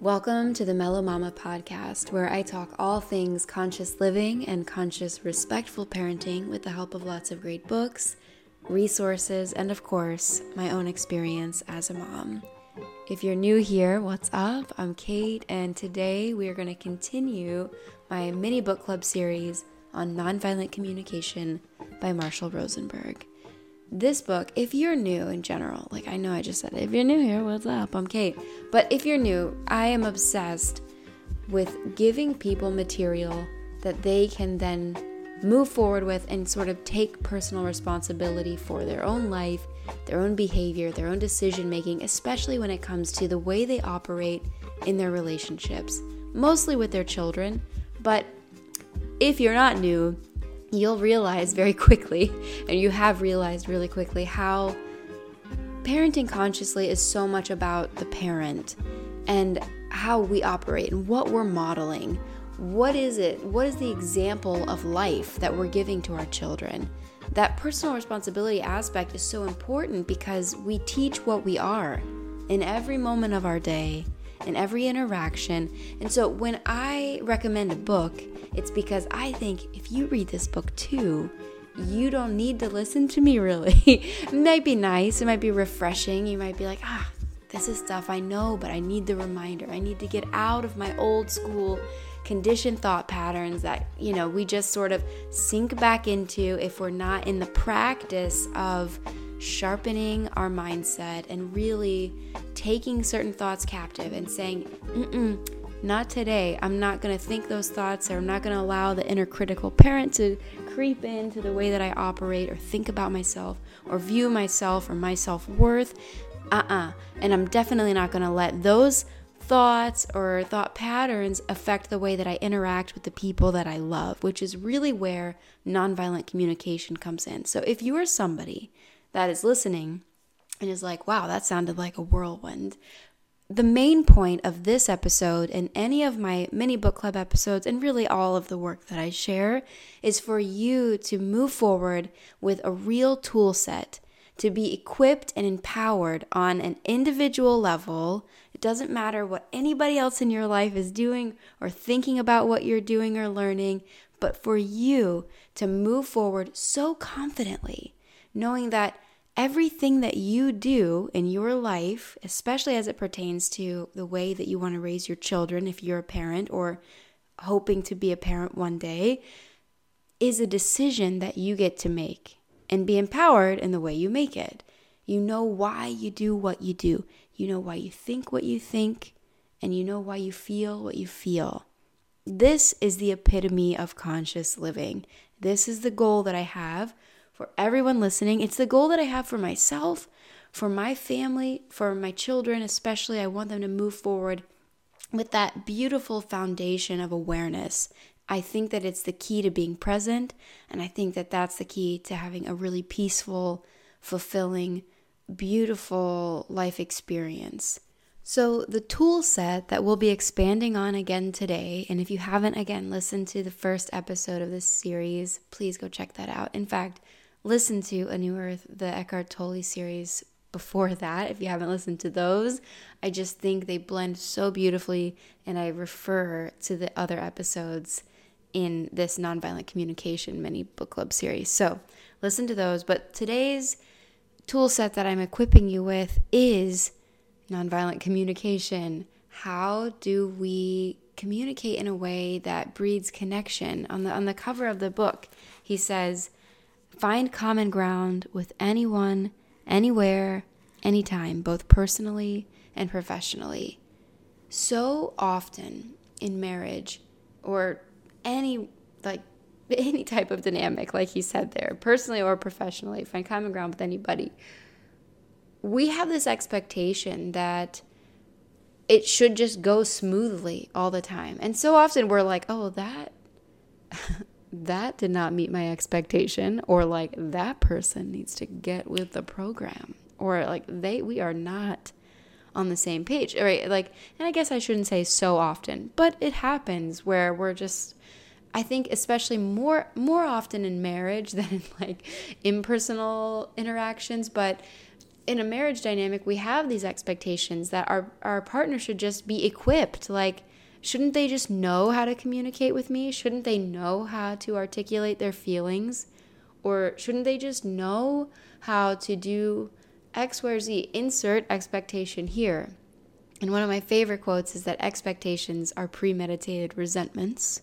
Welcome to the Mellow Mama podcast, where I talk all things conscious living and conscious, respectful parenting with the help of lots of great books, resources, and of course, my own experience as a mom. If you're new here, what's up? I'm Kate, and today we are going to continue my mini book club series on nonviolent communication by Marshall Rosenberg this book, if you're new in general, like I know I just said, if you're new here, what's up? I'm Kate. But if you're new, I am obsessed with giving people material that they can then move forward with and sort of take personal responsibility for their own life, their own behavior, their own decision making, especially when it comes to the way they operate in their relationships, mostly with their children. But if you're not new, you'll realize very quickly, and you have realized really quickly, how parenting consciously is so much about the parent and how we operate and what we're modeling. What is it? What is the example of life that we're giving to our children? That personal responsibility aspect is so important because we teach what we are in every moment of our day, in every interaction. And so when I recommend a book, it's because I think if you read this book too, you don't need to listen to me really. it might be nice, it might be refreshing. You might be like, ah, this is stuff I know, but I need the reminder. I need to get out of my old school conditioned thought patterns that, you know, we just sort of sink back into if we're not in the practice of sharpening our mindset and really taking certain thoughts captive and saying, mm not today. I'm not going to think those thoughts, or I'm not going to allow the inner critical parent to creep into the way that I operate or think about myself or view myself or my self worth. Uh uh-uh. uh. And I'm definitely not going to let those thoughts or thought patterns affect the way that I interact with the people that I love, which is really where nonviolent communication comes in. So if you are somebody that is listening and is like, wow, that sounded like a whirlwind, the main point of this episode and any of my mini book club episodes, and really all of the work that I share, is for you to move forward with a real tool set to be equipped and empowered on an individual level. It doesn't matter what anybody else in your life is doing or thinking about what you're doing or learning, but for you to move forward so confidently, knowing that everything that you do in your life, especially as it pertains to the way that you want to raise your children if you're a parent or hoping to be a parent one day, is a decision that you get to make and be empowered in the way you make it. You know why you do what you do, you know why you think what you think, and you know why you feel what you feel. This is the epitome of conscious living. This is the goal that I have for everyone listening. It's the goal that I have for myself, for my family, for my children, especially. I want them to move forward with that beautiful foundation of awareness. I think that it's the key to being present, and I think that that's the key to having a really peaceful, fulfilling, beautiful life experience. So, the tool set that we'll be expanding on again today, and if you haven't again listened to the first episode of this series, please go check that out. In fact, listen to A New Earth, the Eckhart Tolle series before that. If you haven't listened to those, I just think they blend so beautifully, and I refer to the other episodes in this nonviolent communication mini book club series. So listen to those. But today's tool set that I'm equipping you with is nonviolent communication. How do we communicate in a way that breeds connection? On the on the cover of the book, he says, Find common ground with anyone, anywhere, anytime, both personally and professionally. So often in marriage or any like any type of dynamic like he said there, personally or professionally, find common ground with anybody. We have this expectation that it should just go smoothly all the time. And so often we're like, "Oh, that that did not meet my expectation or like that person needs to get with the program or like they we are not on the same page right like and i guess i shouldn't say so often but it happens where we're just i think especially more more often in marriage than in like impersonal interactions but in a marriage dynamic, we have these expectations that our, our partner should just be equipped. Like, shouldn't they just know how to communicate with me? Shouldn't they know how to articulate their feelings? Or shouldn't they just know how to do X, Y, Z? Insert expectation here. And one of my favorite quotes is that expectations are premeditated resentments.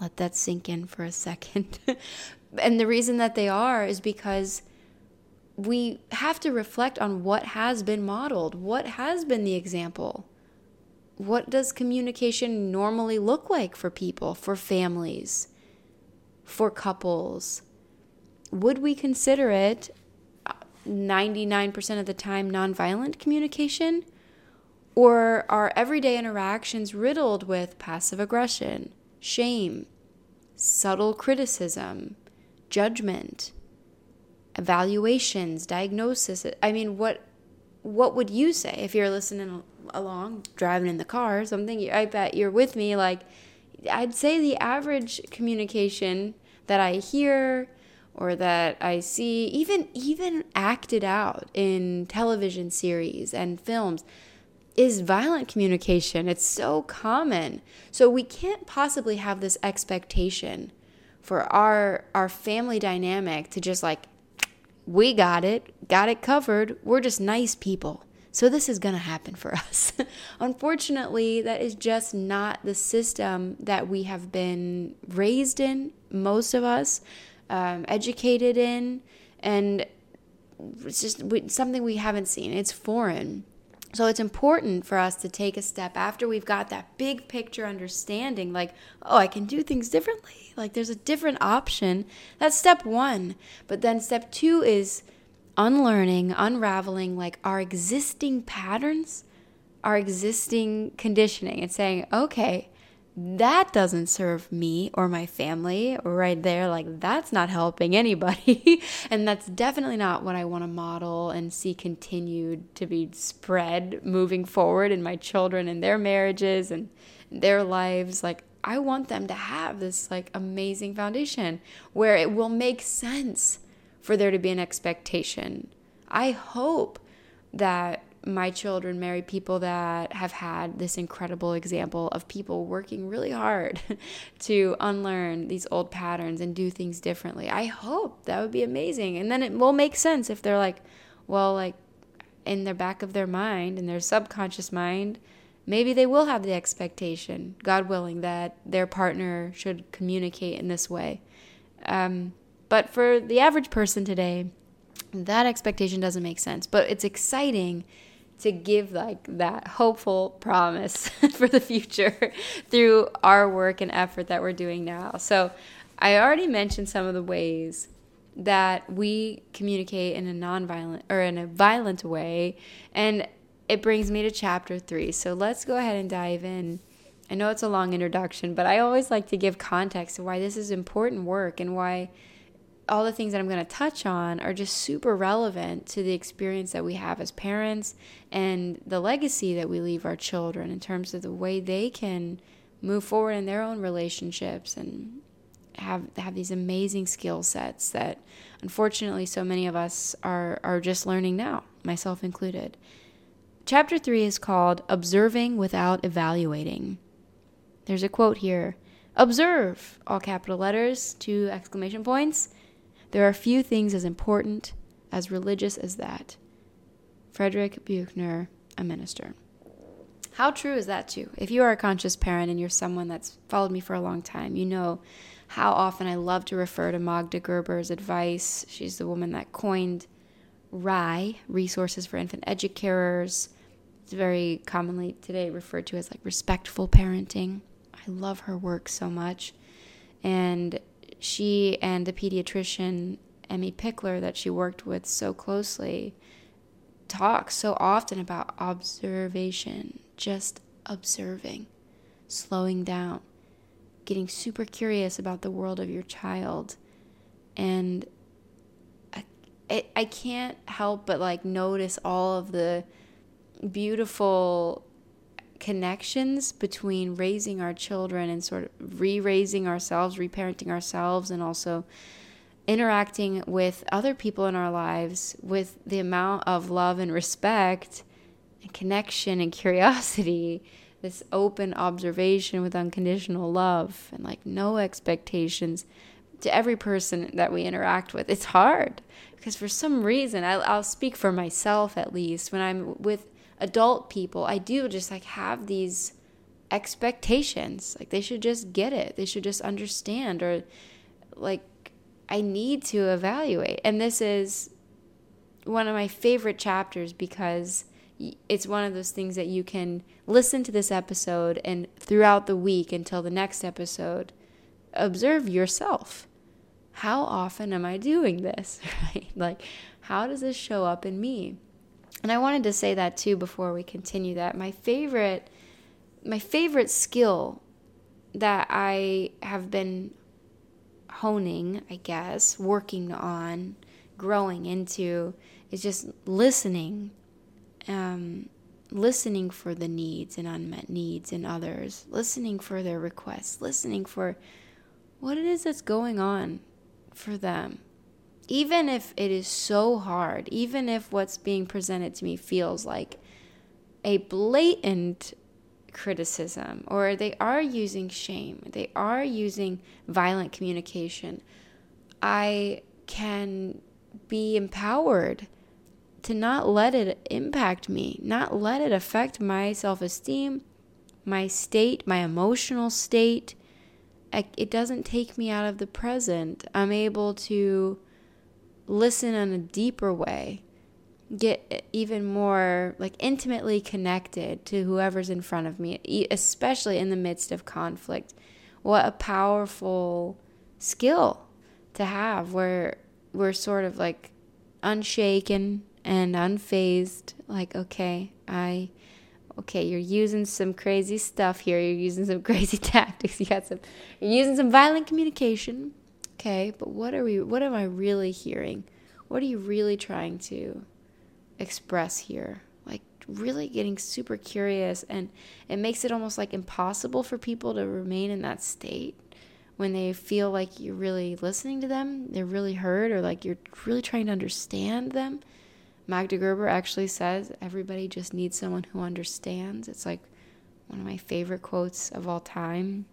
Let that sink in for a second. and the reason that they are is because we have to reflect on what has been modeled, what has been the example. What does communication normally look like for people, for families, for couples? Would we consider it uh, 99% of the time nonviolent communication? Or are everyday interactions riddled with passive aggression, shame, subtle criticism, judgment? evaluations, diagnosis. I mean, what what would you say if you're listening along, driving in the car or something? I bet you're with me. Like, I'd say the average communication that I hear or that I see, even even acted out in television series and films, is violent communication. It's so common. So we can't possibly have this expectation for our our family dynamic to just like we got it, got it covered. We're just nice people. So this is going to happen for us. Unfortunately, that is just not the system that we have been raised in, most of us, um, educated in, and it's just something we haven't seen. It's foreign. So it's important for us to take a step after we've got that big picture understanding like, oh, I can do things differently. Like there's a different option. That's step 1. But then step 2 is unlearning, unraveling like our existing patterns, our existing conditioning and saying, okay, that doesn't serve me or my family right there. Like that's not helping anybody. And that's definitely not what i want to model and see continued to be spread moving forward in my children and their marriages and their lives. Like i want them to have this like amazing foundation where it will make sense for there to be an expectation. I hope that my children marry people that have had this incredible example of people working really hard to unlearn these old patterns and do things differently. I hope that would be amazing. And then it will make sense if they're like, well, like in the back of their mind, in their subconscious mind, maybe they will have the expectation, God willing, that their partner should communicate in this way. Um, but for the average person today, that expectation doesn't make sense. But it's exciting to give like that hopeful promise for the future through our work and effort that we're doing now. So, I already mentioned some of the ways that we communicate in a nonviolent or in a violent way, and it brings me to chapter 3. So, let's go ahead and dive in. I know it's a long introduction, but I always like to give context of why this is important work and why all the things that I'm going to touch on are just super relevant to the experience that we have as parents and the legacy that we leave our children in terms of the way they can move forward in their own relationships and have have these amazing skill sets that unfortunately so many of us are are just learning now, myself included. Chapter 3 is called Observing Without Evaluating. There's a quote here. Observe, all capital letters, two exclamation points there are few things as important, as religious as that. Frederick Buechner, a minister. How true is that too? If you are a conscious parent and you're someone that's followed me for a long time, you know how often I love to refer to Magda Gerber's advice. She's the woman that coined RIE, Resources for Infant Educators. It's very commonly today referred to as like respectful parenting. I love her work so much. And she and the pediatrician Emmi Pikler that she worked with so closely talk so often about observation, just observing, slowing down, getting super curious about the world of your child. And I, I can't help but like notice all of the beautiful connections between raising our children and sort of re raising ourselves, reparenting ourselves, and also interacting with other people in our lives with the amount of love and respect and connection and curiosity, this open observation with unconditional love and like no expectations to every person that we interact with. It's hard because for some reason, I, I'll speak for myself at least, when I'm with adult people, I do just like have these expectations. Like they should just get it, they should just understand, or like I need to evaluate. And this is one of my favorite chapters because it's one of those things that you can listen to this episode and throughout the week until the next episode, observe yourself. How often am I doing this? Right? Like, how does this show up in me? And I wanted to say that too before we continue that. My favorite my favorite skill that I have been honing, I guess, working on, growing into is just listening. Um, listening for the needs and unmet needs in others, listening for their requests, listening for what it is that's going on for them. Even if it is so hard, even if what's being presented to me feels like a blatant criticism or they are using shame, they are using violent communication, I can be empowered to not let it impact me, not let it affect my self esteem, my state, my emotional state. It doesn't take me out of the present. I'm able to listen in a deeper way get even more like intimately connected to whoever's in front of me, especially in the midst of conflict. What a powerful skill to have where we're sort of like unshaken and unfazed like okay, I okay, you're using some crazy stuff here. You're using some crazy tactics. You got some you're using some violent communication. Okay, but what are we what am I really hearing? What are you really trying to express here? Like really getting super curious and it makes it almost like impossible for people to remain in that state when they feel like you're really listening to them they're really heard or like you're really trying to understand them. Magda gerber actually says everybody just needs someone who understands. It's like one of my favorite quotes of all time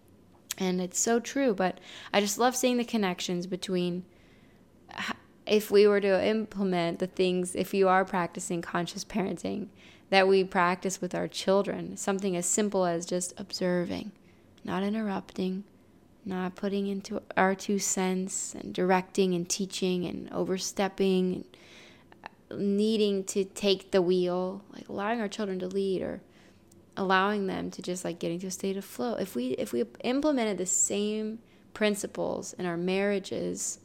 and it's so true but i just love seeing the connections between if we were to implement the things, if you are practicing conscious parenting, that we practice with our children, something as simple as just observing, not interrupting, not putting into our two cents and directing and teaching and overstepping and uh, needing to take the wheel, like allowing our children to lead or allowing them to just like get into a state of flow. If we if we implemented the same principles in our marriages,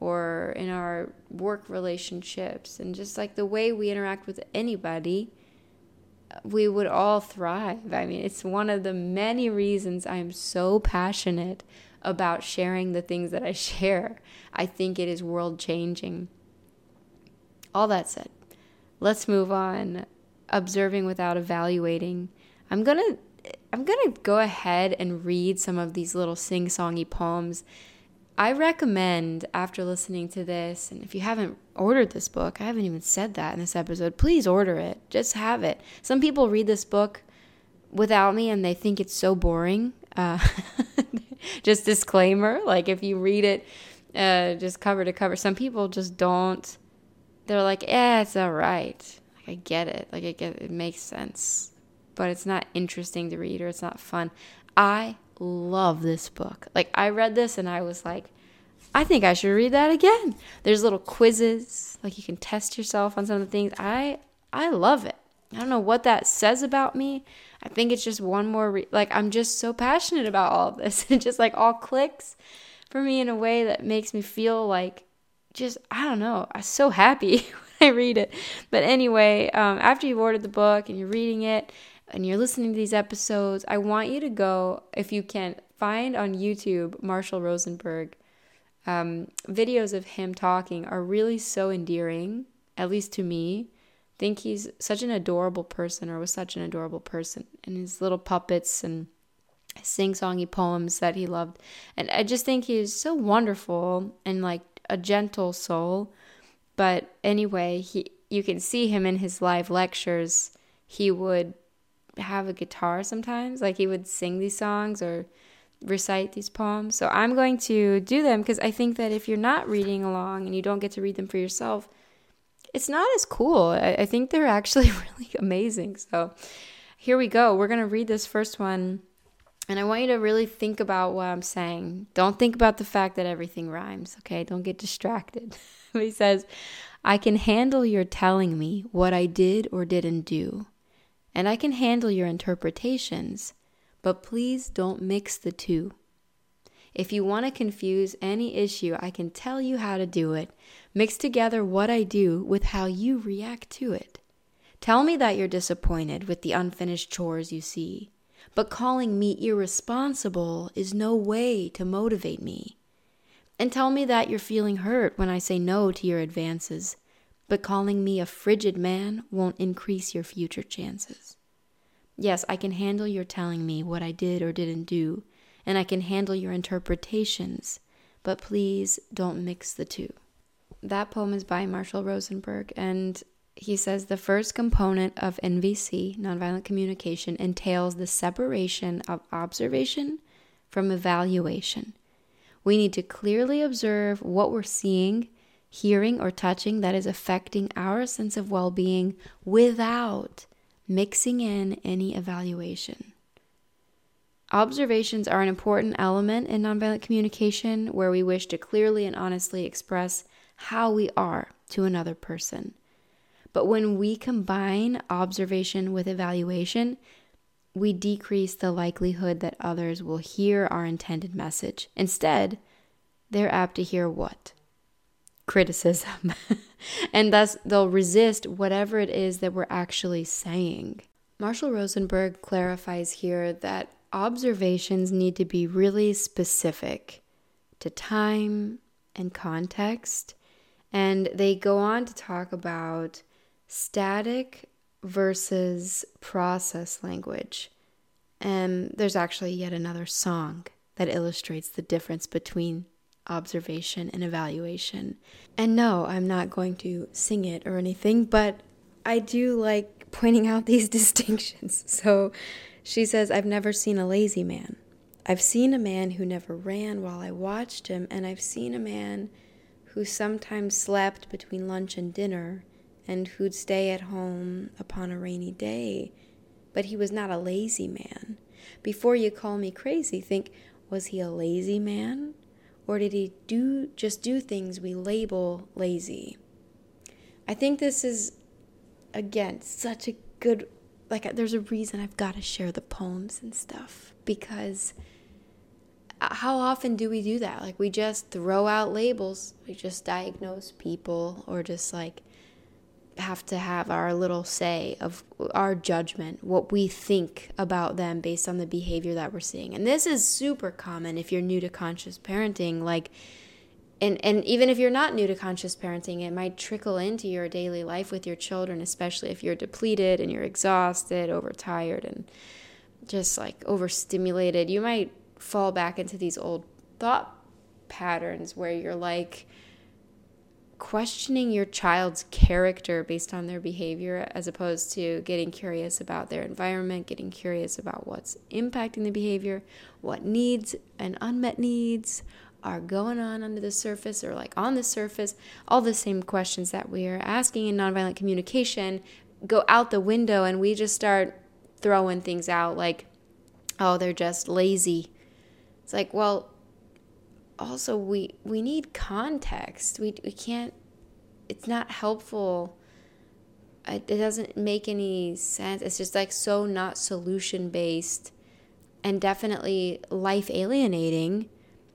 or in our work relationships and just like the way we interact with anybody, we would all thrive. I mean, it's one of the many reasons I'm so passionate about sharing the things that I share. I think it is world changing. All that said, let's move on. Observing without evaluating. I'm to I'm to go ahead and read some of these little sing-songy poems I recommend after listening to this, and if you haven't ordered this book, I haven't even said that in this episode, please order it. Just have it. Some people read this book without me and they think it's so boring. Uh, just disclaimer like if you read it uh, just cover to cover, some people just don't. They're like, yeah, it's all right. Like, I get it. Like, get it. it makes sense. But it's not interesting to read or it's not fun. I love this book. Like I read this and I was like, I think I should read that again. There's little quizzes, like you can test yourself on some of the things. I I love it. I don't know what that says about me. I think it's just one more re- like I'm just so passionate about all of this. it just like all clicks for me in a way that makes me feel like just I don't know. I'm so happy when I read it. But anyway, um, after you've ordered the book and you're reading it, and you're listening to these episodes, I want you to go, if you can, find on YouTube Marshall Rosenberg. Um, videos of him talking are really so endearing, at least to me. I think he's such an adorable person, or was such an adorable person, and his little puppets and sing songy poems that he loved. And I just think he's so wonderful and like a gentle soul. But anyway, he you can see him in his live lectures. He would have a guitar sometimes, like he would sing these songs or recite these poems. So I'm going to do them because I think that if you're not reading along and you don't get to read them for yourself, it's not as cool. I, I think they're actually really amazing. So here we go. We're going to read this first one. And I want you to really think about what I'm saying. Don't think about the fact that everything rhymes, okay? Don't get distracted. he says, I can handle your telling me what I did or didn't do, and I can handle your interpretations, but please don't mix the two. If you want to confuse any issue, I can tell you how to do it. Mix together what I do with how you react to it. Tell me that you're disappointed with the unfinished chores you see, but calling me irresponsible is no way to motivate me. And tell me that you're feeling hurt when I say no to your advances, but calling me a frigid man won't increase your future chances. Yes, I can handle your telling me what I did or didn't do, and I can handle your interpretations, but please don't mix the two. That poem is by Marshall Rosenberg, and he says the first component of NVC, nonviolent communication, entails the separation of observation from evaluation. We need to clearly observe what we're seeing, hearing, or touching that is affecting our sense of well being without mixing in any evaluation. Observations are an important element in nonviolent communication where we wish to clearly and honestly express how we are to another person. But when we combine observation with evaluation, we decrease the likelihood that others will hear our intended message. Instead, they're apt to hear what? Criticism. and thus, they'll resist whatever it is that we're actually saying. Marshall Rosenberg clarifies here that observations need to be really specific to time and context. And they go on to talk about static versus process language. And there's actually yet another song that illustrates the difference between observation and evaluation. And no, I'm not going to sing it or anything, but I do like pointing out these distinctions. So she says, I've never seen a lazy man. I've seen a man who never ran while I watched him, and I've seen a man who sometimes slept between lunch and dinner and who'd stay at home upon a rainy day. But he was not a lazy man. Before you call me crazy, think was he a lazy man? Or did he do just do things we label lazy? I think this is again such a good like uh, there's a reason I've got to share the poems and stuff because uh, how often do we do that? Like we just throw out labels, we just diagnose people or just like have to have our little say of our judgment, what we think about them based on the behavior that we're seeing. And this is super common if you're new to conscious parenting. Like, and, and even if you're not new to conscious parenting, it might trickle into your daily life with your children, especially if you're depleted and you're exhausted, overtired, and just like overstimulated. You might fall back into these old thought patterns where you're like, questioning your child's character based on their behavior as opposed to getting curious about their environment, getting curious about what's impacting the behavior, what needs and unmet needs are going on under the surface or like on the surface. All the same questions that we are asking in nonviolent communication go out the window and we just start throwing things out like, oh, they're just lazy. It's like, well, also we we need context. We we can't. It's not helpful. It, it doesn't make any sense. It's just like so not solution based, and definitely life alienating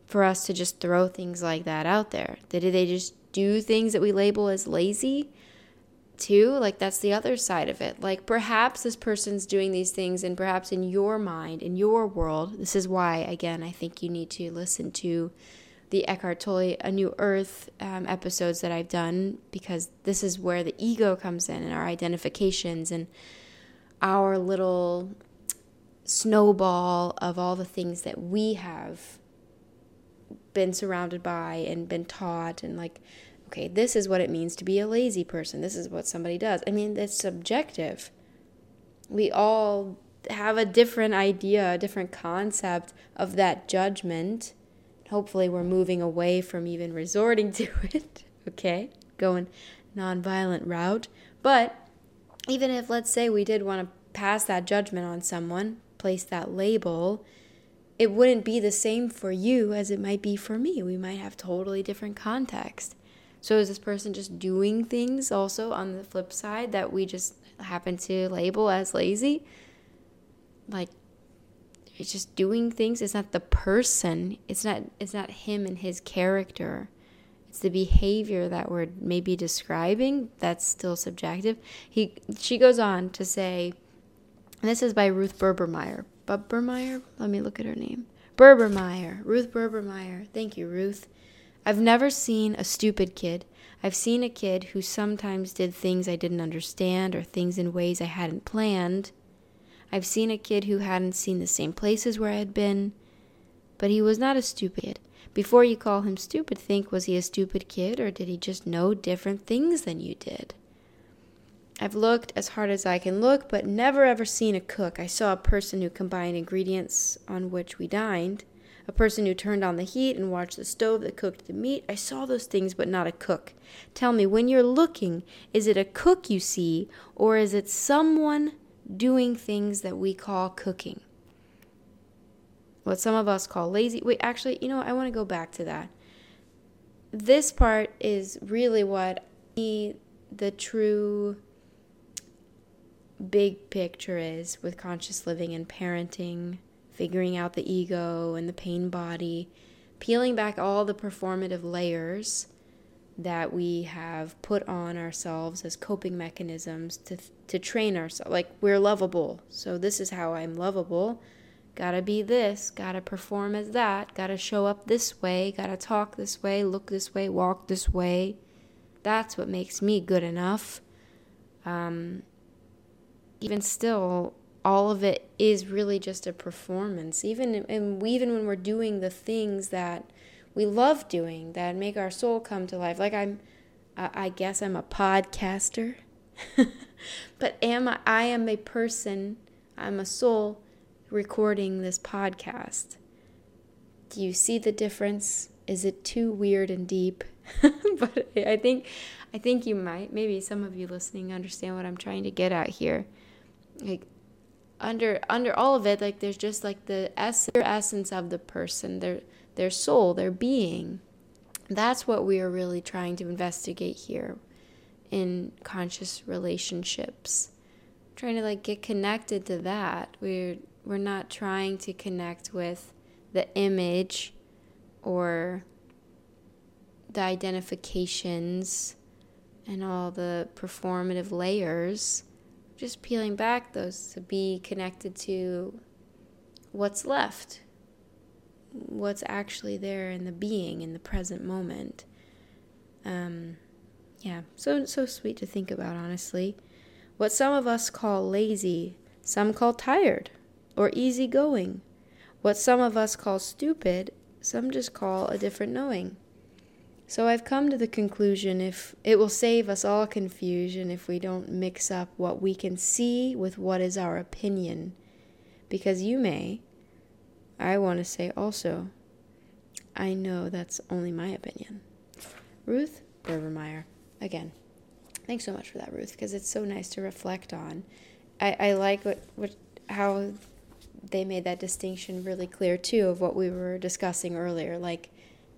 for us to just throw things like that out there. Did they just do things that we label as lazy? Too like that's the other side of it. Like perhaps this person's doing these things and perhaps in your mind in your world this is why again i think you need to listen to the eckhart tolle a new earth um, episodes that i've done because this is where the ego comes in and our identifications and our little snowball of all the things that we have been surrounded by and been taught and like okay this is what it means to be a lazy person. This is what somebody does. I mean it's subjective. We all have a different idea a different concept of that judgment. Hopefully we're moving away from even resorting to it okay? Going nonviolent route. But even if let's say we did want to pass that judgment on someone place that label it wouldn't be the same for you as it might be for me. We might have totally different context. So is this person just doing things also on the flip side that we just happen to label as lazy? Like it's just doing things. It's not the person. It's not it's not him and his character. It's the behavior that we're maybe describing that's still subjective. He she goes on to say and this is by Ruth Berbermeyer. Berbermeyer? Let me look at her name. Berbermeyer. Ruth Berbermeyer. Thank you, Ruth. I've never seen a stupid kid. I've seen a kid who sometimes did things I didn't understand or things in ways I hadn't planned. I've seen a kid who hadn't seen the same places where I had been. But he was not a stupid kid. Before you call him stupid, think was he a stupid kid or did he just know different things than you did? I've looked as hard as I can look, but never ever seen a cook. I saw a person who combined ingredients on which we dined, a person who turned on the heat and watched the stove that cooked the meat. I saw those things, but not a cook. Tell me, when you're looking, is it a cook you see, or is it someone doing things that we call cooking? What some of us call lazy. Wait, actually, you know, I want to go back to that. This part is really what the true big picture is with conscious living and parenting, figuring out the ego and the pain body, peeling back all the performative layers that we have put on ourselves as coping mechanisms to to train ourselves like we're lovable. So this is how I'm lovable. Got to be this, got to perform as that, got to show up this way, got to talk this way, look this way, walk this way. That's what makes me good enough. Um, even still, all of it is really just a performance. Even and even when we're doing the things that we love doing that make our soul come to life. Like I'm, I guess I'm a podcaster, but am I? I am a person. I'm a soul recording this podcast. Do you see the difference? Is it too weird and deep? but I think, I think you might. Maybe some of you listening understand what I'm trying to get at here like under under all of it like there's just like the essence, essence of the person their their soul their being. That's what we are really trying to investigate here in conscious relationships. Trying to like get connected to that. We're we're not trying to connect with the image or the identifications and all the performative layers just peeling back those to be connected to what's left, what's actually there in the being in the present moment. Um, yeah, so so sweet to think about, honestly. What some of us call lazy, some call tired or easygoing. What some of us call stupid, some just call a different knowing. So I've come to the conclusion if it will save us all confusion if we don't mix up what we can see with what is our opinion. Because you may, I want to say also, I know that's only my opinion. Ruth Berbermeyer, again, thanks so much for that, Ruth, because it's so nice to reflect on. I, I like what, what how they made that distinction really clear too of what we were discussing earlier. Like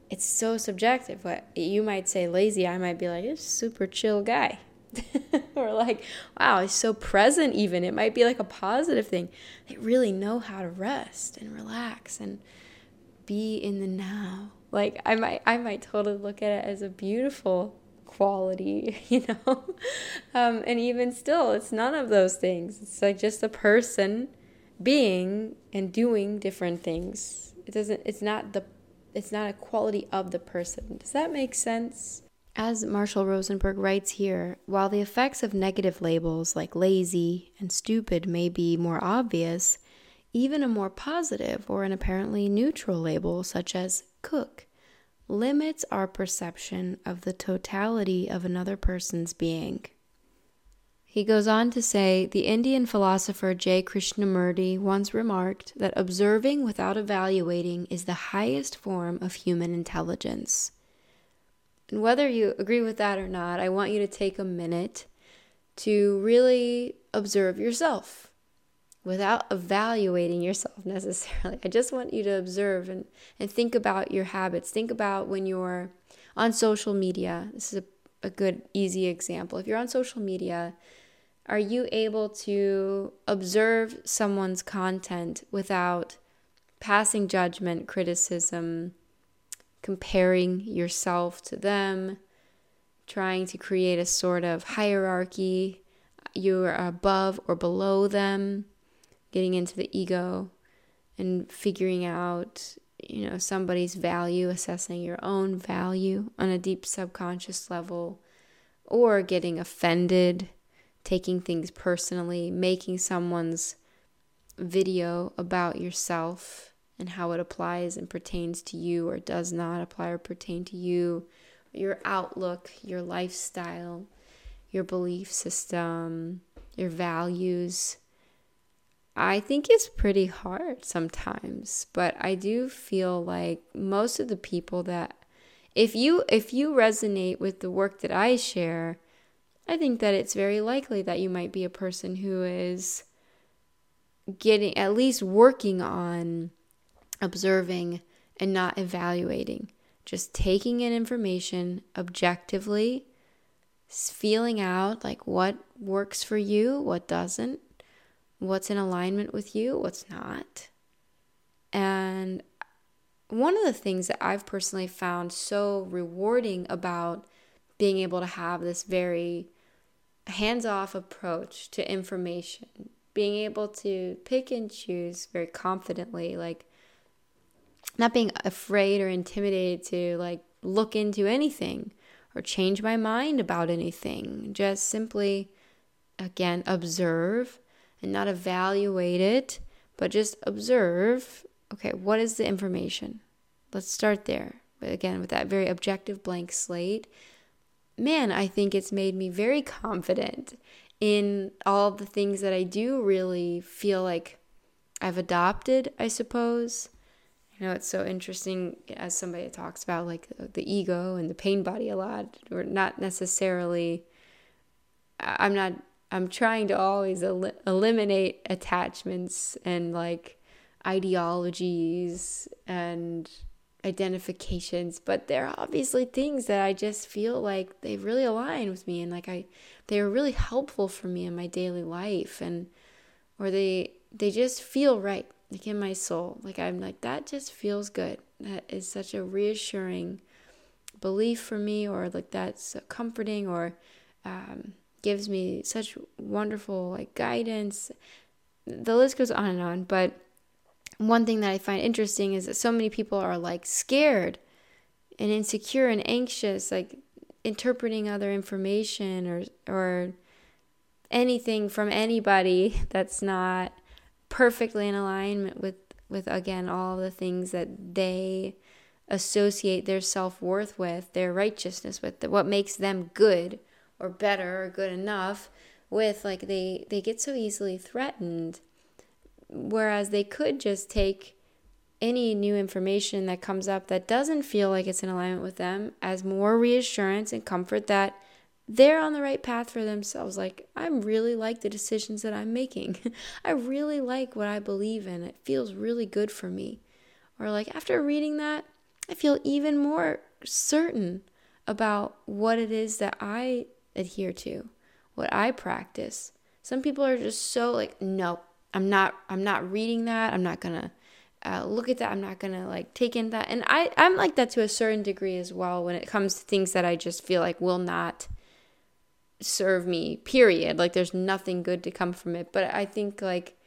it's so subjective. What you might say lazy, I might be like, it's super chill guy. or like, wow, he's so present even. It might be like a positive thing. They really know how to rest and relax and be in the now. Like I might I might totally look at it as a beautiful quality, you know? Um, and even still, it's none of those things. It's like just a person being and doing different things. It doesn't it's not the it's not a quality of the person. Does that make sense? As Marshall Rosenberg writes here, while the effects of negative labels like lazy and stupid may be more obvious, even a more positive or an apparently neutral label such as cook limits our perception of the totality of another person's being. He goes on to say the Indian philosopher J. Krishnamurti once remarked that observing without evaluating is the highest form of human intelligence. And whether you agree with that or not, I want you to take a minute to really observe yourself without evaluating yourself necessarily. I just want you to observe and, and think about your habits. Think about when you're on social media. This is a, a good, easy example. If you're on social media, are you able to observe someone's content without passing judgment, criticism, comparing yourself to them, trying to create a sort of hierarchy? You are above or below them getting into the ego and figuring out you know somebody's value assessing your own value on a deep subconscious level or getting offended taking things personally making someone's video about yourself and how it applies and pertains to you or does not apply or pertain to you your outlook your lifestyle your belief system your values. I think it's pretty hard sometimes, but I do feel like most of the people that if you if you resonate with the work that I share, I think that it's very likely that you might be a person who is getting at least working on observing and not evaluating, just taking in information objectively, feeling out like what works for you, what doesn't, what's in alignment with you, what's not. And one of the things that I've personally found so rewarding about being able to have this very hands off approach to information, being able to pick and choose very confidently, like not being afraid or intimidated to like look into anything or change my mind about anything, just simply again observe and not evaluate it, but just observe okay, what is the information? Let's start there. But again, with that very objective blank slate, man, I think it's made me very confident in all the things that I do really feel like I've adopted, I suppose. You know, it's so interesting as somebody talks about like the ego and the pain body a lot, or not necessarily. I'm not I'm trying to always el- eliminate attachments and like ideologies and identifications, but there are obviously things that I just feel like they really align with me and like I they are really helpful for me in my daily life and or they they just feel right like in my soul. Like I'm like that just feels good. That is such a reassuring belief for me or like that's comforting or um gives me such wonderful like guidance. The list goes on and on, but one thing that I find interesting is that so many people are like scared and insecure and anxious, like interpreting other information or or anything from anybody that's not perfectly in alignment with with again all the things that they associate their self-worth with, their righteousness with, what makes them good or better or good enough with like they they get so easily threatened whereas they could just take any new information that comes up that doesn't feel like it's in alignment with them as more reassurance and comfort that they're on the right path for themselves. Like, I'm really like the decisions that I'm making. I really like what I believe in. It feels really good for me. Or, like, after reading that, I feel even more certain about what it is that I adhere to, what I practice. Some people are just so like, no, I'm not. I'm not reading that. I'm not gonna uh, look at that. I'm not gonna like take in that. And I I'm like that to a certain degree as well when it comes to things that I just feel like will not serve me. Period. Like there's nothing good to come from it. But I think like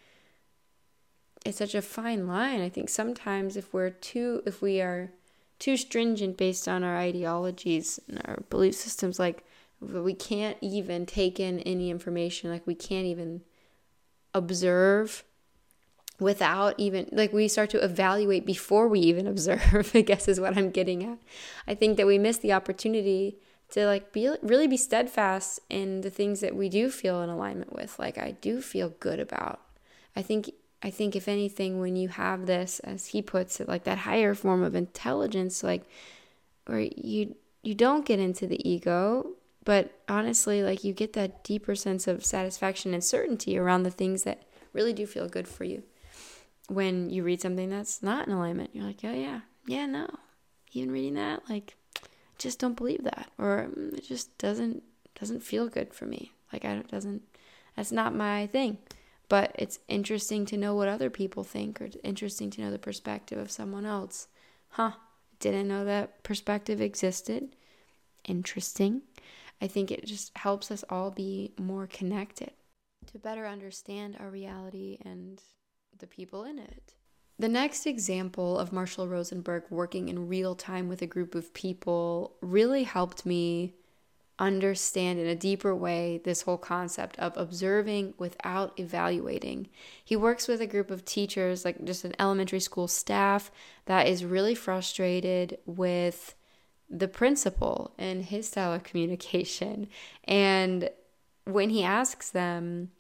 it's such a fine line. I think sometimes if we're too if we are too stringent based on our ideologies and our belief systems, like we can't even take in any information like we can't even observe without even like we start to evaluate before we even observe i guess is what i'm getting at. I think that we miss the opportunity to like be really be steadfast in the things that we do feel in alignment with like i do feel good about. I think i think if anything when you have this as he puts it like that higher form of intelligence like where you you don't get into the ego but honestly like you get that deeper sense of satisfaction and certainty around the things that really do feel good for you. When you read something that's not in alignment you're like oh yeah. Yeah no. Even reading that like just don't believe that or mm, it just doesn't doesn't feel good for me. Like i don't doesn't that's not my thing. But it's interesting to know what other people think or interesting to know the perspective of someone else. Huh. Didn't know that perspective existed. Interesting i think it just helps us all be more connected to better understand our reality and the people in it the next example of Marshall Rosenberg working in real time with a group of people really helped me understand in a deeper way this whole concept of observing without evaluating. He works with a group of teachers, like just an elementary school staff, that is really frustrated with the principal and his style of communication. And when he asks them,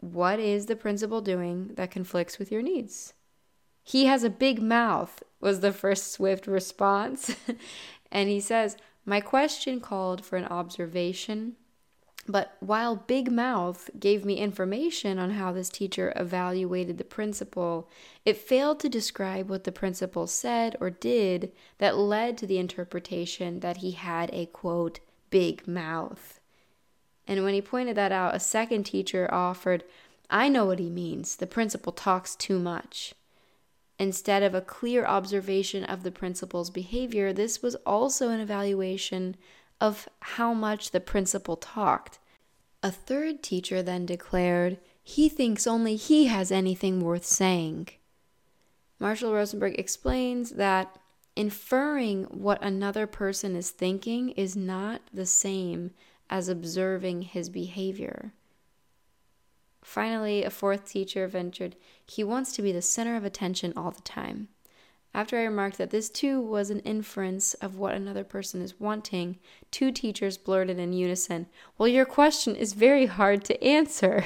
what is the principal doing that conflicts with your needs? He has a big mouth, was the first swift response. and he says, My question called for an observation, but while Big Mouth gave me information on how this teacher evaluated the principal, it failed to describe what the principal said or did that led to the interpretation that he had a quote, big mouth. And when he pointed that out, a second teacher offered, I know what he means. The principal talks too much. Instead of a clear observation of the principal's behavior, this was also an evaluation of how much the principal talked. A third teacher then declared, He thinks only he has anything worth saying. Marshall Rosenberg explains that inferring what another person is thinking is not the same as observing his behavior. Finally, a fourth teacher ventured, he wants to be the center of attention all the time. After I remarked that this too was an inference of what another person is wanting, two teachers blurted in unison, Well, your question is very hard to answer.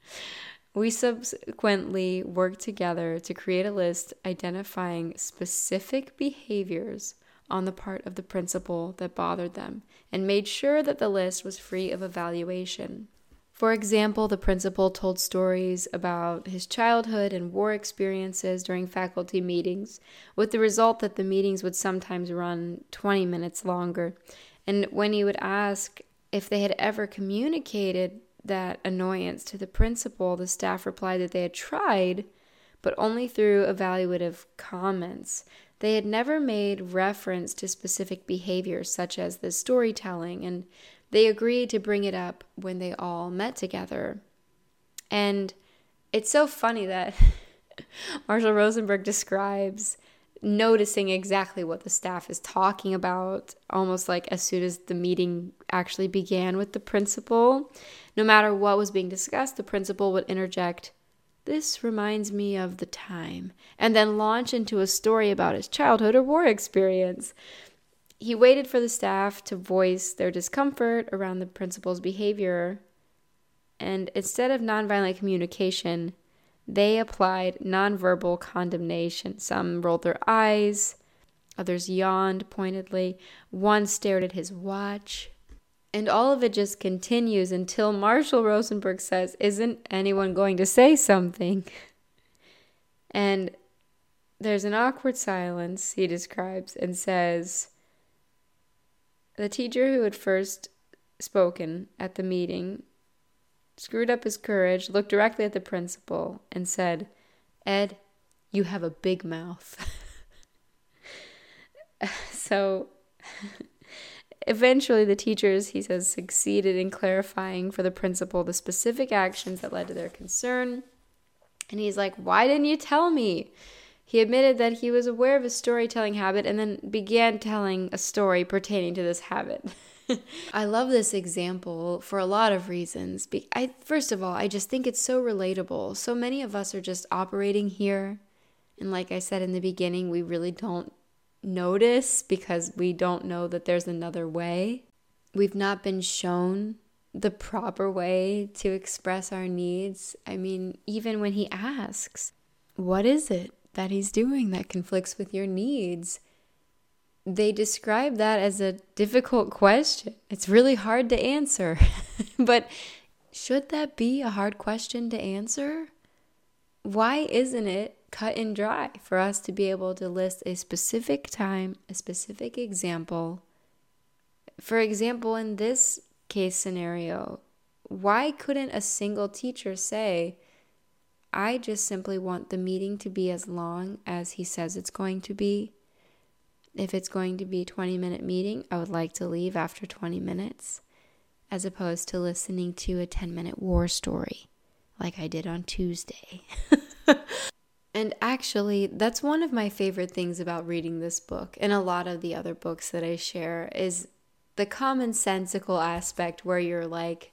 we subsequently worked together to create a list identifying specific behaviors on the part of the principal that bothered them and made sure that the list was free of evaluation. For example, the principal told stories about his childhood and war experiences during faculty meetings, with the result that the meetings would sometimes run 20 minutes longer. And when he would ask if they had ever communicated that annoyance to the principal, the staff replied that they had tried, but only through evaluative comments. They had never made reference to specific behaviors such as the storytelling, and they agreed to bring it up when they all met together. And it's so funny that Marshall Rosenberg describes noticing exactly what the staff is talking about, almost like as soon as the meeting actually began with the principal. No matter what was being discussed, the principal would interject, this reminds me of the time, and then launch into a story about his childhood or war experience. He waited for the staff to voice their discomfort around the principal's behavior, and instead of nonviolent communication, they applied nonverbal condemnation. Some rolled their eyes, others yawned pointedly, one stared at his watch, and all of it just continues until Marshall Rosenberg says, Isn't anyone going to say something? And there's an awkward silence, he describes, and says, The teacher who had first spoken at the meeting screwed up his courage, looked directly at the principal, and said, Ed, you have a big mouth. so Eventually, the teachers, he says, succeeded in clarifying for the principal the specific actions that led to their concern. And he's like, Why didn't you tell me? He admitted that he was aware of his storytelling habit and then began telling a story pertaining to this habit. I love this example for a lot of reasons. I first of all, I just think it's so relatable. So many of us are just operating here and like I said in the beginning, we really don't notice because we don't know that there's another way. We've not been shown the proper way to express our needs. I mean, even when he asks, What is it that he's doing that conflicts with your needs? They describe that as a difficult question. It's really hard to answer. but should that be a hard question to answer? Why isn't it cut and dry for us to be able to list a specific time, a specific example. For example, in this case scenario, why couldn't a single teacher say, I just simply want the meeting to be as long as he says it's going to be? If it's going to be a 20 minute meeting, I would like to leave after 20 minutes, as opposed to listening to a 10 minute war story like I did on Tuesday. And actually, that's one of my favorite things about reading this book and a lot of the other books that I share is the commonsensical aspect where you're like,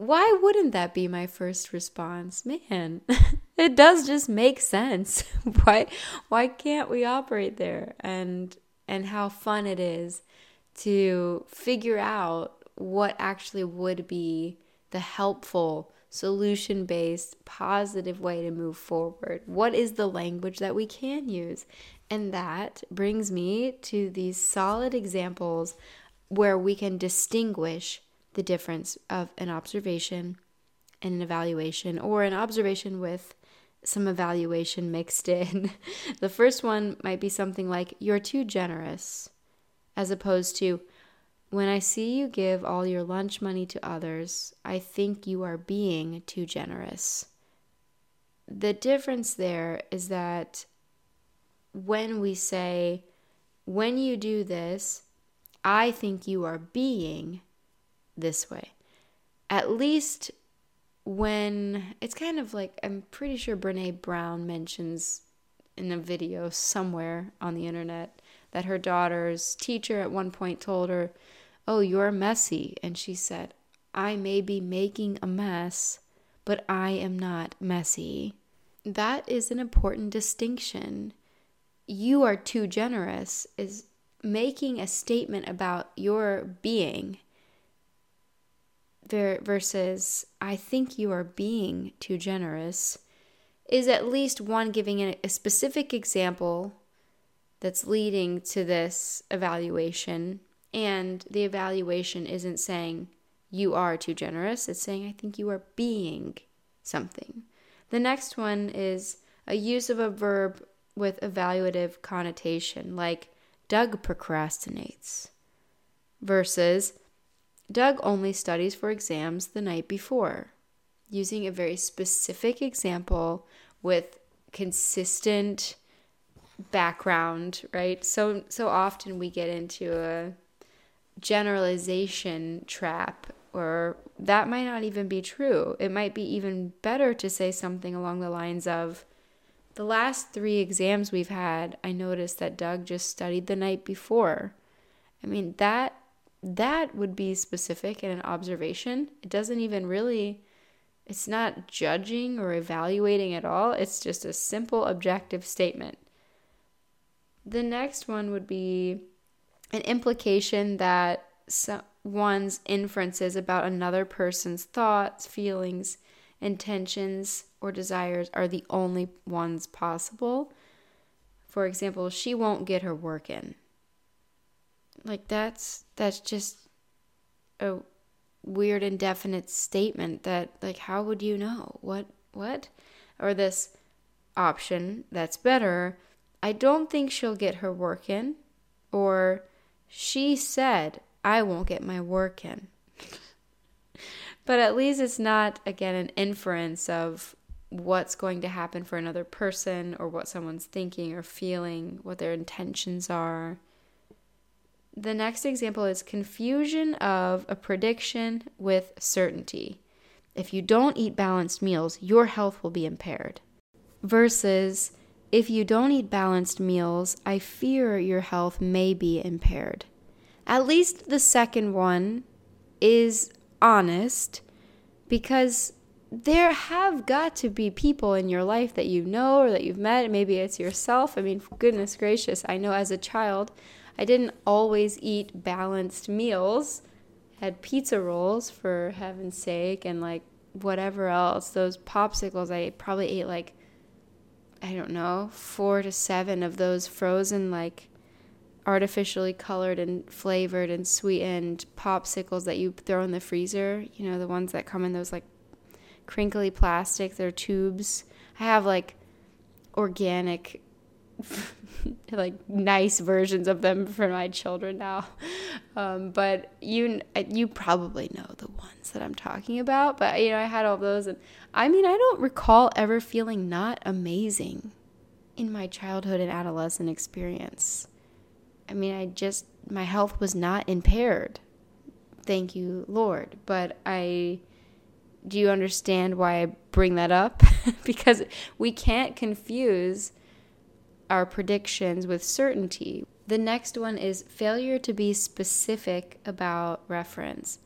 why wouldn't that be my first response? Man, it does just make sense. why why can't we operate there? And and how fun it is to figure out what actually would be the helpful solution based, positive way to move forward? What is the language that we can use? And that brings me to these solid examples where we can distinguish the difference of an observation and an evaluation, or an observation with some evaluation mixed in. the first one might be something like, You're too generous, as opposed to, when I see you give all your lunch money to others, I think you are being too generous. The difference there is that when we say, when you do this, I think you are being this way. At least when it's kind of like, I'm pretty sure Brene Brown mentions in a video somewhere on the internet that her daughter's teacher at one point told her, Oh, you're messy. And she said, I may be making a mess, but I am not messy. That is an important distinction. You are too generous is making a statement about your being versus I think you are being too generous is at least one giving a specific example that's leading to this evaluation and the evaluation isn't saying you are too generous, it's saying I think you are being something. The next one is a use of a verb with evaluative connotation, like Doug procrastinates, versus Doug only studies for exams the night before, using a very specific example with consistent background, right? So so often we get into a generalization trap, or that might not even be true. It might be even better to say something along the lines of The last three exams we've had, I noticed that Doug just studied the night before. I mean, that that would be specific in an observation. It doesn't even really it's not judging or evaluating at all. It's just a simple objective statement. The next one would be an implication that one's inferences about another person's thoughts, feelings, intentions, or desires are the only ones possible. For example, she won't get her work in. Like that's that's just a weird indefinite statement that like how would you know? What what? Or this option that's better, I don't think she'll get her work in or she said, I won't get my work in. but at least it's not, again, an inference of what's going to happen for another person or what someone's thinking or feeling, what their intentions are. The next example is confusion of a prediction with certainty. If you don't eat balanced meals, your health will be impaired. Versus if you don't eat balanced meals, I fear your health may be impaired. At least the second one is honest because there have got to be people in your life that you know or that you've met. Maybe it's yourself. I mean, goodness gracious, I know as a child, I didn't always eat balanced meals. I Had pizza rolls for heaven's sake, and like whatever else. Those popsicles, I probably ate like, I don't know, four to seven of those frozen, like artificially colored and flavored and sweetened popsicles that you throw in the freezer. You know, the ones that come in those like crinkly plastic, they're tubes. I have like organic like nice versions of them for my children now. Um, but you you probably know the ones that I'm talking about. But you know, I had all those, and I mean, I don't recall ever feeling not amazing in my childhood and adolescent experience. I mean, I just my health was not impaired. Thank you, Lord. But I do you understand why I bring that up? because we can't confuse our predictions with certainty. The next one is failure to be specific about reference.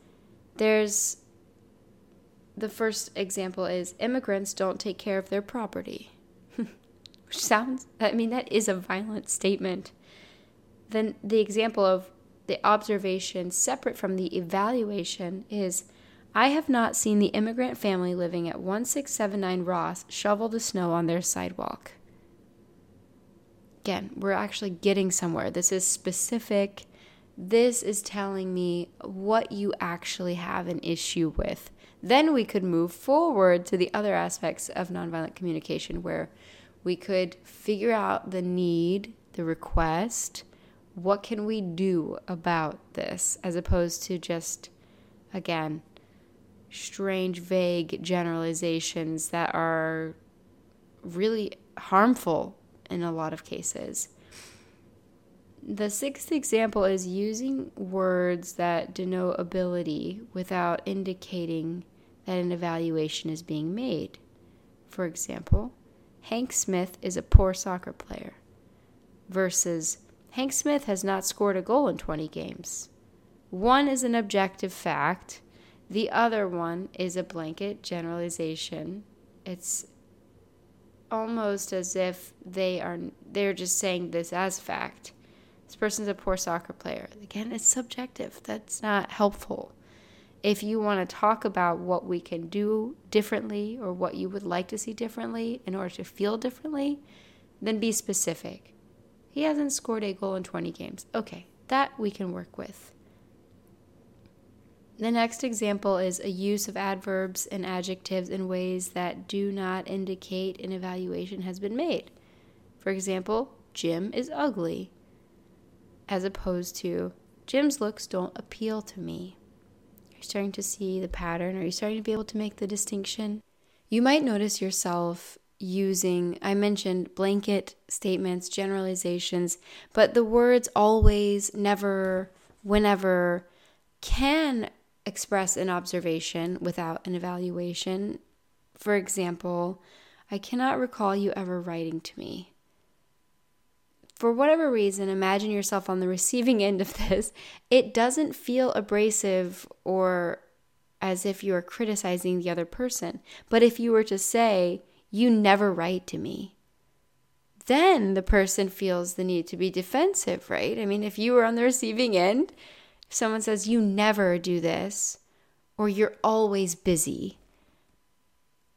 There's the first example is immigrants don't take care of their property. Which sounds, I mean, that is a violent statement. Then the example of the observation separate from the evaluation is I have not seen the immigrant family living at 1679 Ross shovel the snow on their sidewalk. Again, we're actually getting somewhere. This is specific. This is telling me what you actually have an issue with. Then we could move forward to the other aspects of nonviolent communication where we could figure out the need, the request, what can we do about this as opposed to just again strange, vague generalizations that are really harmful in a lot of cases. The sixth example is using words that denote ability without indicating that an evaluation is being made. For example, Hank Smith is a poor soccer player versus Hank Smith has not scored a goal in 20 games. One is an objective fact, the other one is a blanket generalization. It's almost as if they are they're just saying this as fact. This person's a poor soccer player. Again, it's subjective. That's not helpful. If you want to talk about what we can do differently or what you would like to see differently in order to feel differently, then be specific. He hasn't scored a goal in 20 games. Okay, that we can work with. The next example is a use of adverbs and adjectives in ways that do not indicate an evaluation has been made. For example, Jim is ugly, as opposed to Jim's looks don't appeal to me. Are you starting to see the pattern? Are you starting to be able to make the distinction? You might notice yourself using, I mentioned blanket statements, generalizations, but the words always, never, whenever can express an observation without an evaluation. For example, I cannot recall you ever writing to me. For whatever reason, imagine yourself on the receiving end of this. It doesn't feel abrasive or as if you are criticizing the other person. But if you were to say, You never write to me, then the person feels the need to be defensive, right? I mean, if you were on the receiving end, someone says, You never do this, or you're always busy,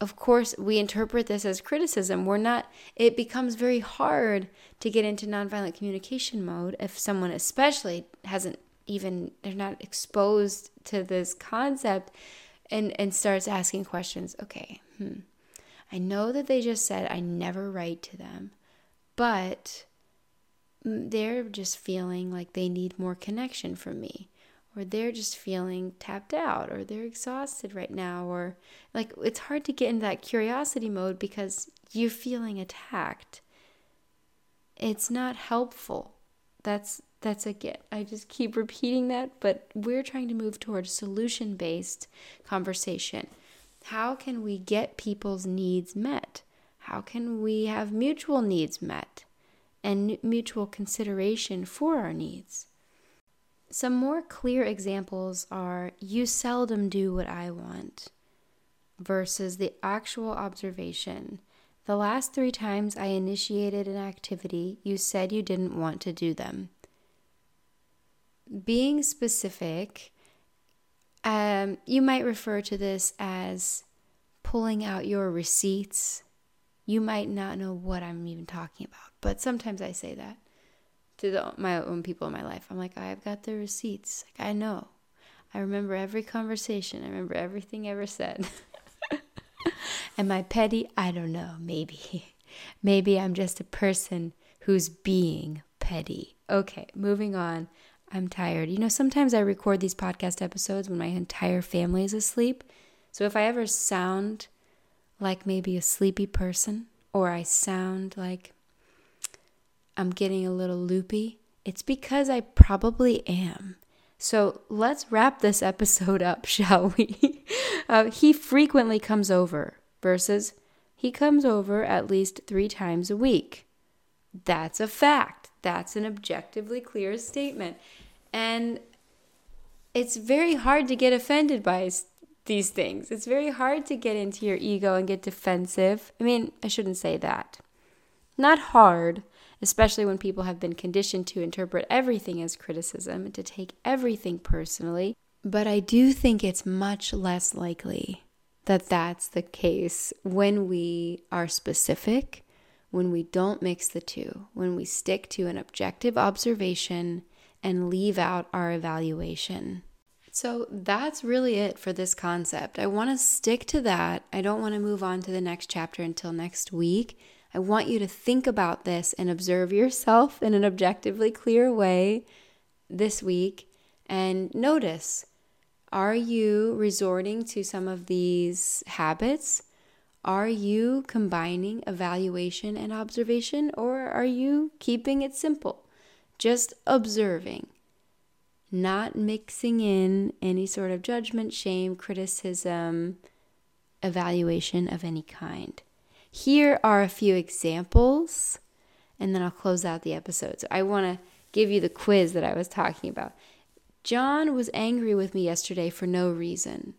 of course, we interpret this as criticism. We're not, it becomes very hard to get into nonviolent communication mode if someone, especially, hasn't even, they're not exposed to this concept and, and starts asking questions. Okay, hmm. I know that they just said I never write to them, but they're just feeling like they need more connection from me. Or they're just feeling tapped out or they're exhausted right now or like it's hard to get into that curiosity mode because you're feeling attacked it's not helpful. That's that's again i just keep repeating that but we're trying to move towards solution based conversation. How can we get people's needs met? How can we have mutual needs met and mutual consideration for our needs. some more clear examples are you seldom do what I want versus the actual observation. The last three times I initiated an activity, you said you didn't want to do them. Being specific, um, you might refer to this as pulling out your receipts. You might not know what I'm even talking about, but sometimes I say that to the, my own people in my life. I'm like, I've got the receipts. Like, I know. I remember every conversation. I remember everything ever said. Am I petty? I don't know. Maybe. Maybe I'm just a person who's being petty. Okay, moving on. I'm tired. You know, sometimes I record these podcast episodes when my entire family is asleep. So if I ever sound like maybe a sleepy person, or I sound like I'm getting a little loopy, it's because I probably am. So let's wrap this episode up, shall we? uh, he frequently comes over versus he comes over at least three times a week. That's a fact. That's an objectively clear statement. And it's very hard to get offended by these things. It's very hard to get into your ego and get defensive. I mean, I shouldn't say that. Not hard, especially when people have been conditioned to interpret everything as criticism and to take everything personally. But I do think it's much less likely that that's the case when we are specific, when we don't mix the two, when we stick to an objective observation and leave out our evaluation. So that's really it for this concept. I want to stick to that. I don't want to move on to the next chapter until next week I want you to think about this and observe yourself in an objectively clear way this week and notice are you resorting to some of these habits? Are you combining evaluation and observation, or are you keeping it simple? Just observing, not mixing in any sort of judgment, shame, criticism, evaluation of any kind. Here are a few examples, and then I'll close out the episode. So I want to give you the quiz that I was talking about. John was angry with me yesterday for no reason.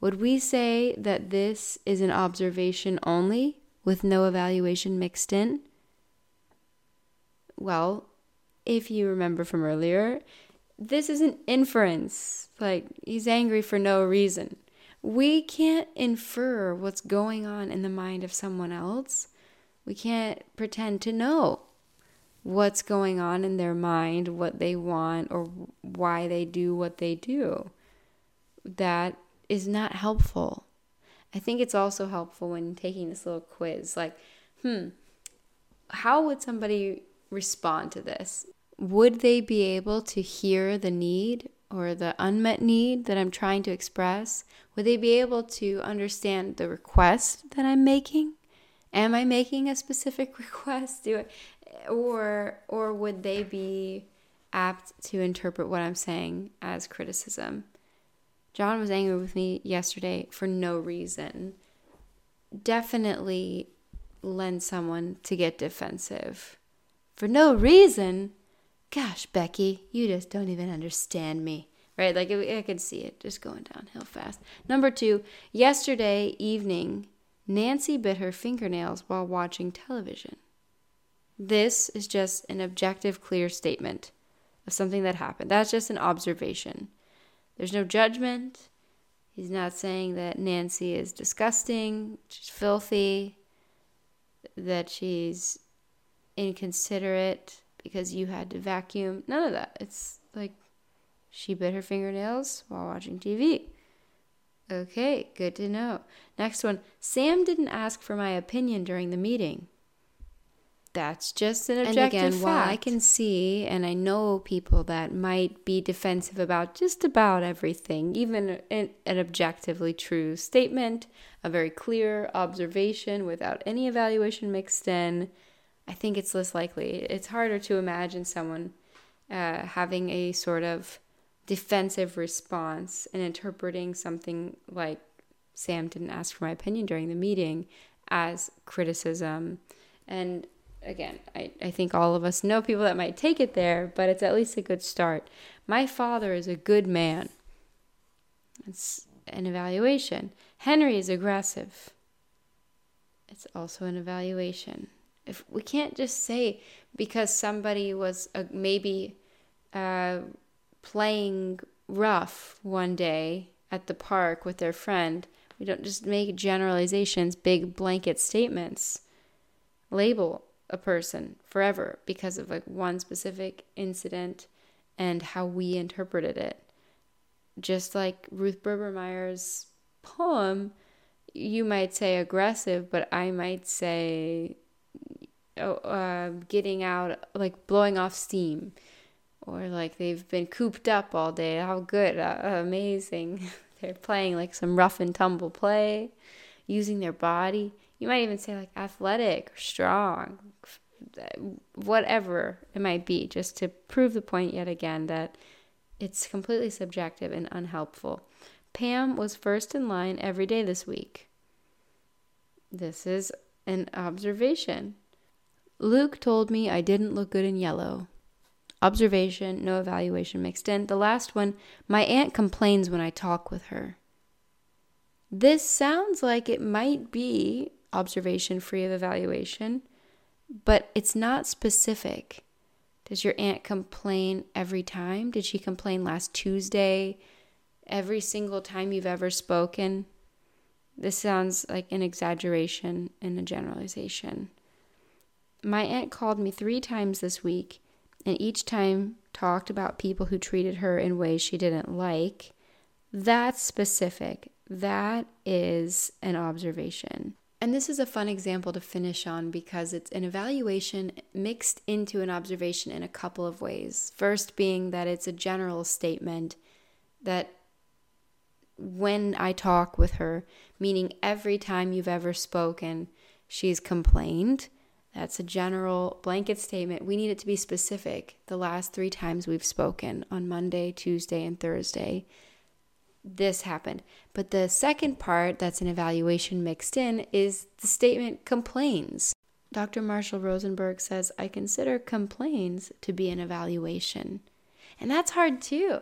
Would we say that this is an observation only with no evaluation mixed in? Well, if you remember from earlier, this is an inference. Like, he's angry for no reason. We can't infer what's going on in the mind of someone else. We can't pretend to know what's going on in their mind, what they want, or why they do what they do. That is not helpful. I think it's also helpful when taking this little quiz like, hmm, how would somebody respond to this? Would they be able to hear the need or the unmet need that I'm trying to express? Would they be able to understand the request that I'm making? Am I making a specific request? Do I, or or would they be apt to interpret what I'm saying as criticism? John was angry with me yesterday for no reason. Definitely lend someone to get defensive. For no reason? Gosh, Becky, you just don't even understand me. Right? Like, I could see it just going downhill fast. Number two, yesterday evening, Nancy bit her fingernails while watching television. This is just an objective, clear statement of something that happened. That's just an observation. There's no judgment. He's not saying that Nancy is disgusting, she's filthy, that she's inconsiderate, because you had to vacuum. None of that. It's like she bit her fingernails while watching TV. Okay, good to know. Next one Sam didn't ask for my opinion during the meeting. That's just an objective and again, fact. While I can see and I know people that might be defensive about just about everything, even an, an objectively true statement, a very clear observation without any evaluation mixed in, I think it's less likely. It's harder to imagine someone uh, having a sort of defensive response and interpreting something like Sam didn't ask for my opinion during the meeting as criticism. And again, I, I think all of us know people that might take it there, but it's at least a good start. My father is a good man. It's an evaluation. Henry is aggressive. It's also an evaluation. If we can't just say because somebody was uh, maybe uh, playing rough one day at the park with their friend, we don't just make generalizations, big blanket statements, label a person forever because of like one specific incident and how we interpreted it. Just like Ruth Bebermeyer's poem, you might say aggressive, but I might say uh, getting out, like blowing off steam, or like they've been cooped up all day. How good, uh, amazing. They're playing like some rough and tumble play, using their body. You might even say like athletic or strong, whatever it might be, just to prove the point yet again that it's completely subjective and unhelpful. Pam was first in line every day this week. This is an observation. Luke told me I didn't look good in yellow. Observation, no evaluation mixed in. The last one, my aunt complains when I talk with her. This sounds like it might be observation free of evaluation, but it's not specific. Does your aunt complain every time? Did she complain last Tuesday? Every single time you've ever spoken? This sounds like an exaggeration and a generalization. My aunt called me three times this week, and each time talked about people who treated her in ways she didn't like. That's specific. That is an observation. And this is a fun example to finish on because it's an evaluation mixed into an observation in a couple of ways. First, being that it's a general statement that when I talk with her, meaning every time you've ever spoken, she's complained. That's a general blanket statement. We need it to be specific. The last three times we've spoken on Monday, Tuesday, and Thursday this happened. But the second part that's an evaluation mixed in is the statement complains. Dr. Marshall Rosenberg says, I consider complains to be an evaluation. And that's hard too.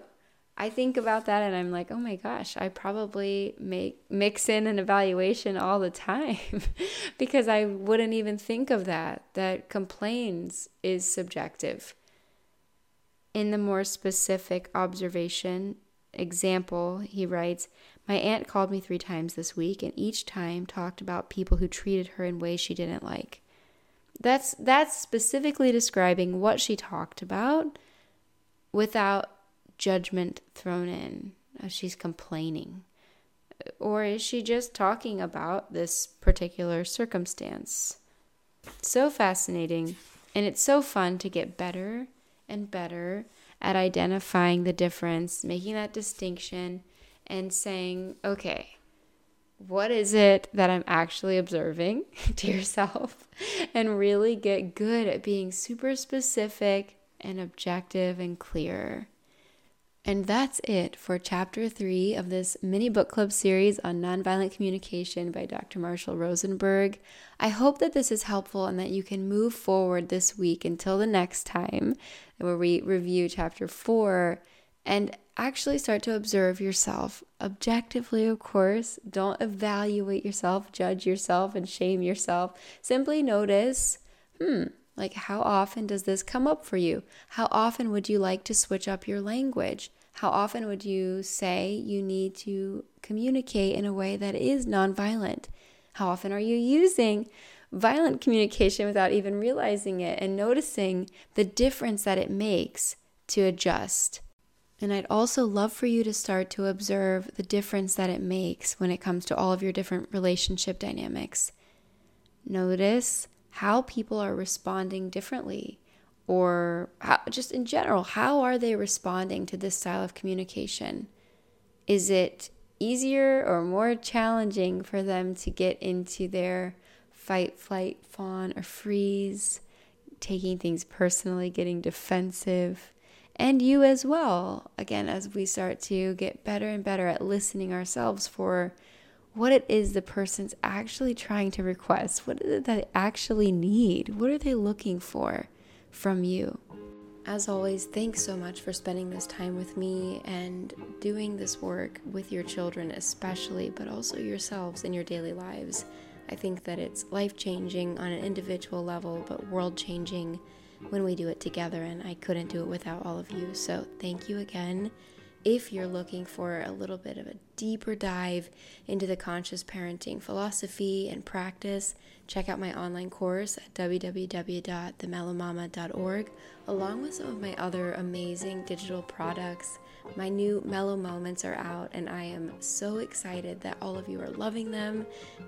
I think about that and I'm like, oh my gosh, I probably make mix in an evaluation all the time because I wouldn't even think of that. That complains is subjective. In the more specific observation, example, he writes, My aunt called me three times this week and each time talked about people who treated her in ways she didn't like. That's that's specifically describing what she talked about without judgment thrown in. She's complaining. Or is she just talking about this particular circumstance? So fascinating. And it's so fun to get better and better at identifying the difference, making that distinction, and saying, okay, what is it that I'm actually observing to yourself? And really get good at being super specific and objective and clear. And that's it for chapter three of this mini book club series on nonviolent communication by Dr. Marshall Rosenberg. I hope that this is helpful and that you can move forward this week until the next time where we review chapter four and actually start to observe yourself objectively, of course. Don't evaluate yourself, judge yourself, and shame yourself. Simply notice, hmm, like, how often does this come up for you? How often would you like to switch up your language? How often would you say you need to communicate in a way that is nonviolent? How often are you using violent communication without even realizing it and noticing the difference that it makes to adjust? And I'd also love for you to start to observe the difference that it makes when it comes to all of your different relationship dynamics. Notice how people are responding differently or how, just in general how are they responding to this style of communication is it easier or more challenging for them to get into their fight flight fawn or freeze taking things personally getting defensive and you as well again as we start to get better and better at listening ourselves for what it is the person's actually trying to request. What is it that they actually need? What are they looking for from you? As always, thanks so much for spending this time with me and doing this work with your children, especially, but also yourselves in your daily lives. I think that it's life changing on an individual level, but world changing when we do it together, and I couldn't do it without all of you. So, thank you again. If you're looking for a little bit of a deeper dive into the conscious parenting philosophy and practice, check out my online course at www.themellowmama.org, along with some of my other amazing digital products. My new Mellow Moments are out, and I am so excited that all of you are loving them,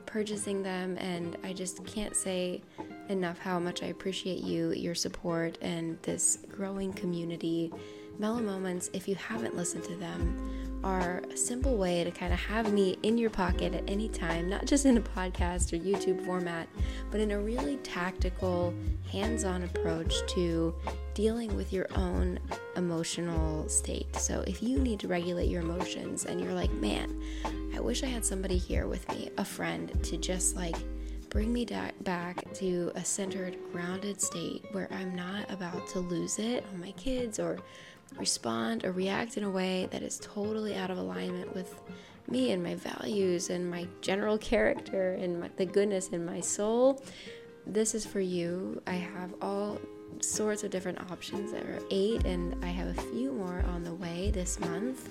purchasing them, and I just can't say enough how much I appreciate you, your support, and this growing community Mellow Moments, if you haven't listened to them, are a simple way to kind of have me in your pocket at any time, not just in a podcast or YouTube format, but in a really tactical, hands on approach to dealing with your own emotional state. So if you need to regulate your emotions and you're like, man, I wish I had somebody here with me, a friend, to just like bring me da- back to a centered, grounded state where I'm not about to lose it on my kids or respond or react in a way that is totally out of alignment with me and my values and my general character and my, the goodness in my soul, this is for you. I have all sorts of different options. There are eight, and I have a few more on the way this month.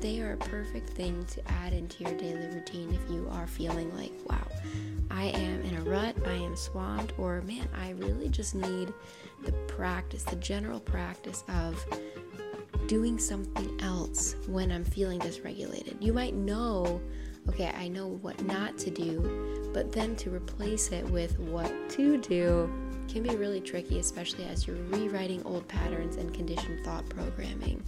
They are a perfect thing to add into your daily routine if you are feeling like, wow, I am in a rut, I am swamped, or man, I really just need the practice, the general practice of doing something else when I'm feeling dysregulated. You might know, okay, I know what not to do, but then to replace it with what to do can be really tricky, especially as you're rewriting old patterns and conditioned thought programming.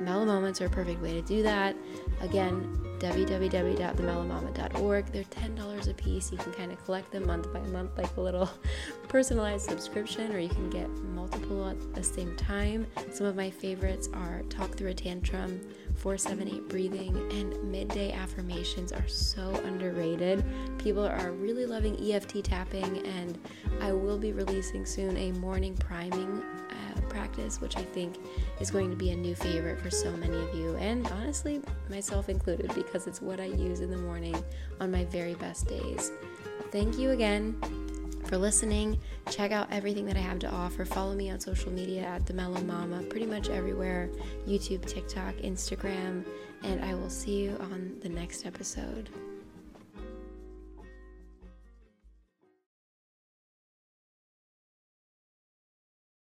Mellow Moments are a perfect way to do that. Again, www.themellowmama.org. They're $10 a piece. You can kind of collect them month by month, like a little personalized subscription, or you can get multiple at the same time. Some of my favorites are Talk Through a Tantrum, 478 Breathing, and Midday Affirmations are so underrated. People are really loving EFT tapping, and I will be releasing soon a morning priming uh, practice, which I think is going to be a new favorite for so many of you, and honestly, myself included, because it's what I use in the morning on my very best days. Thank you again for listening. Check out everything that I have to offer. Follow me on social media at The Mellow Mama, pretty much everywhere YouTube, TikTok, Instagram, and I will see you on the next episode.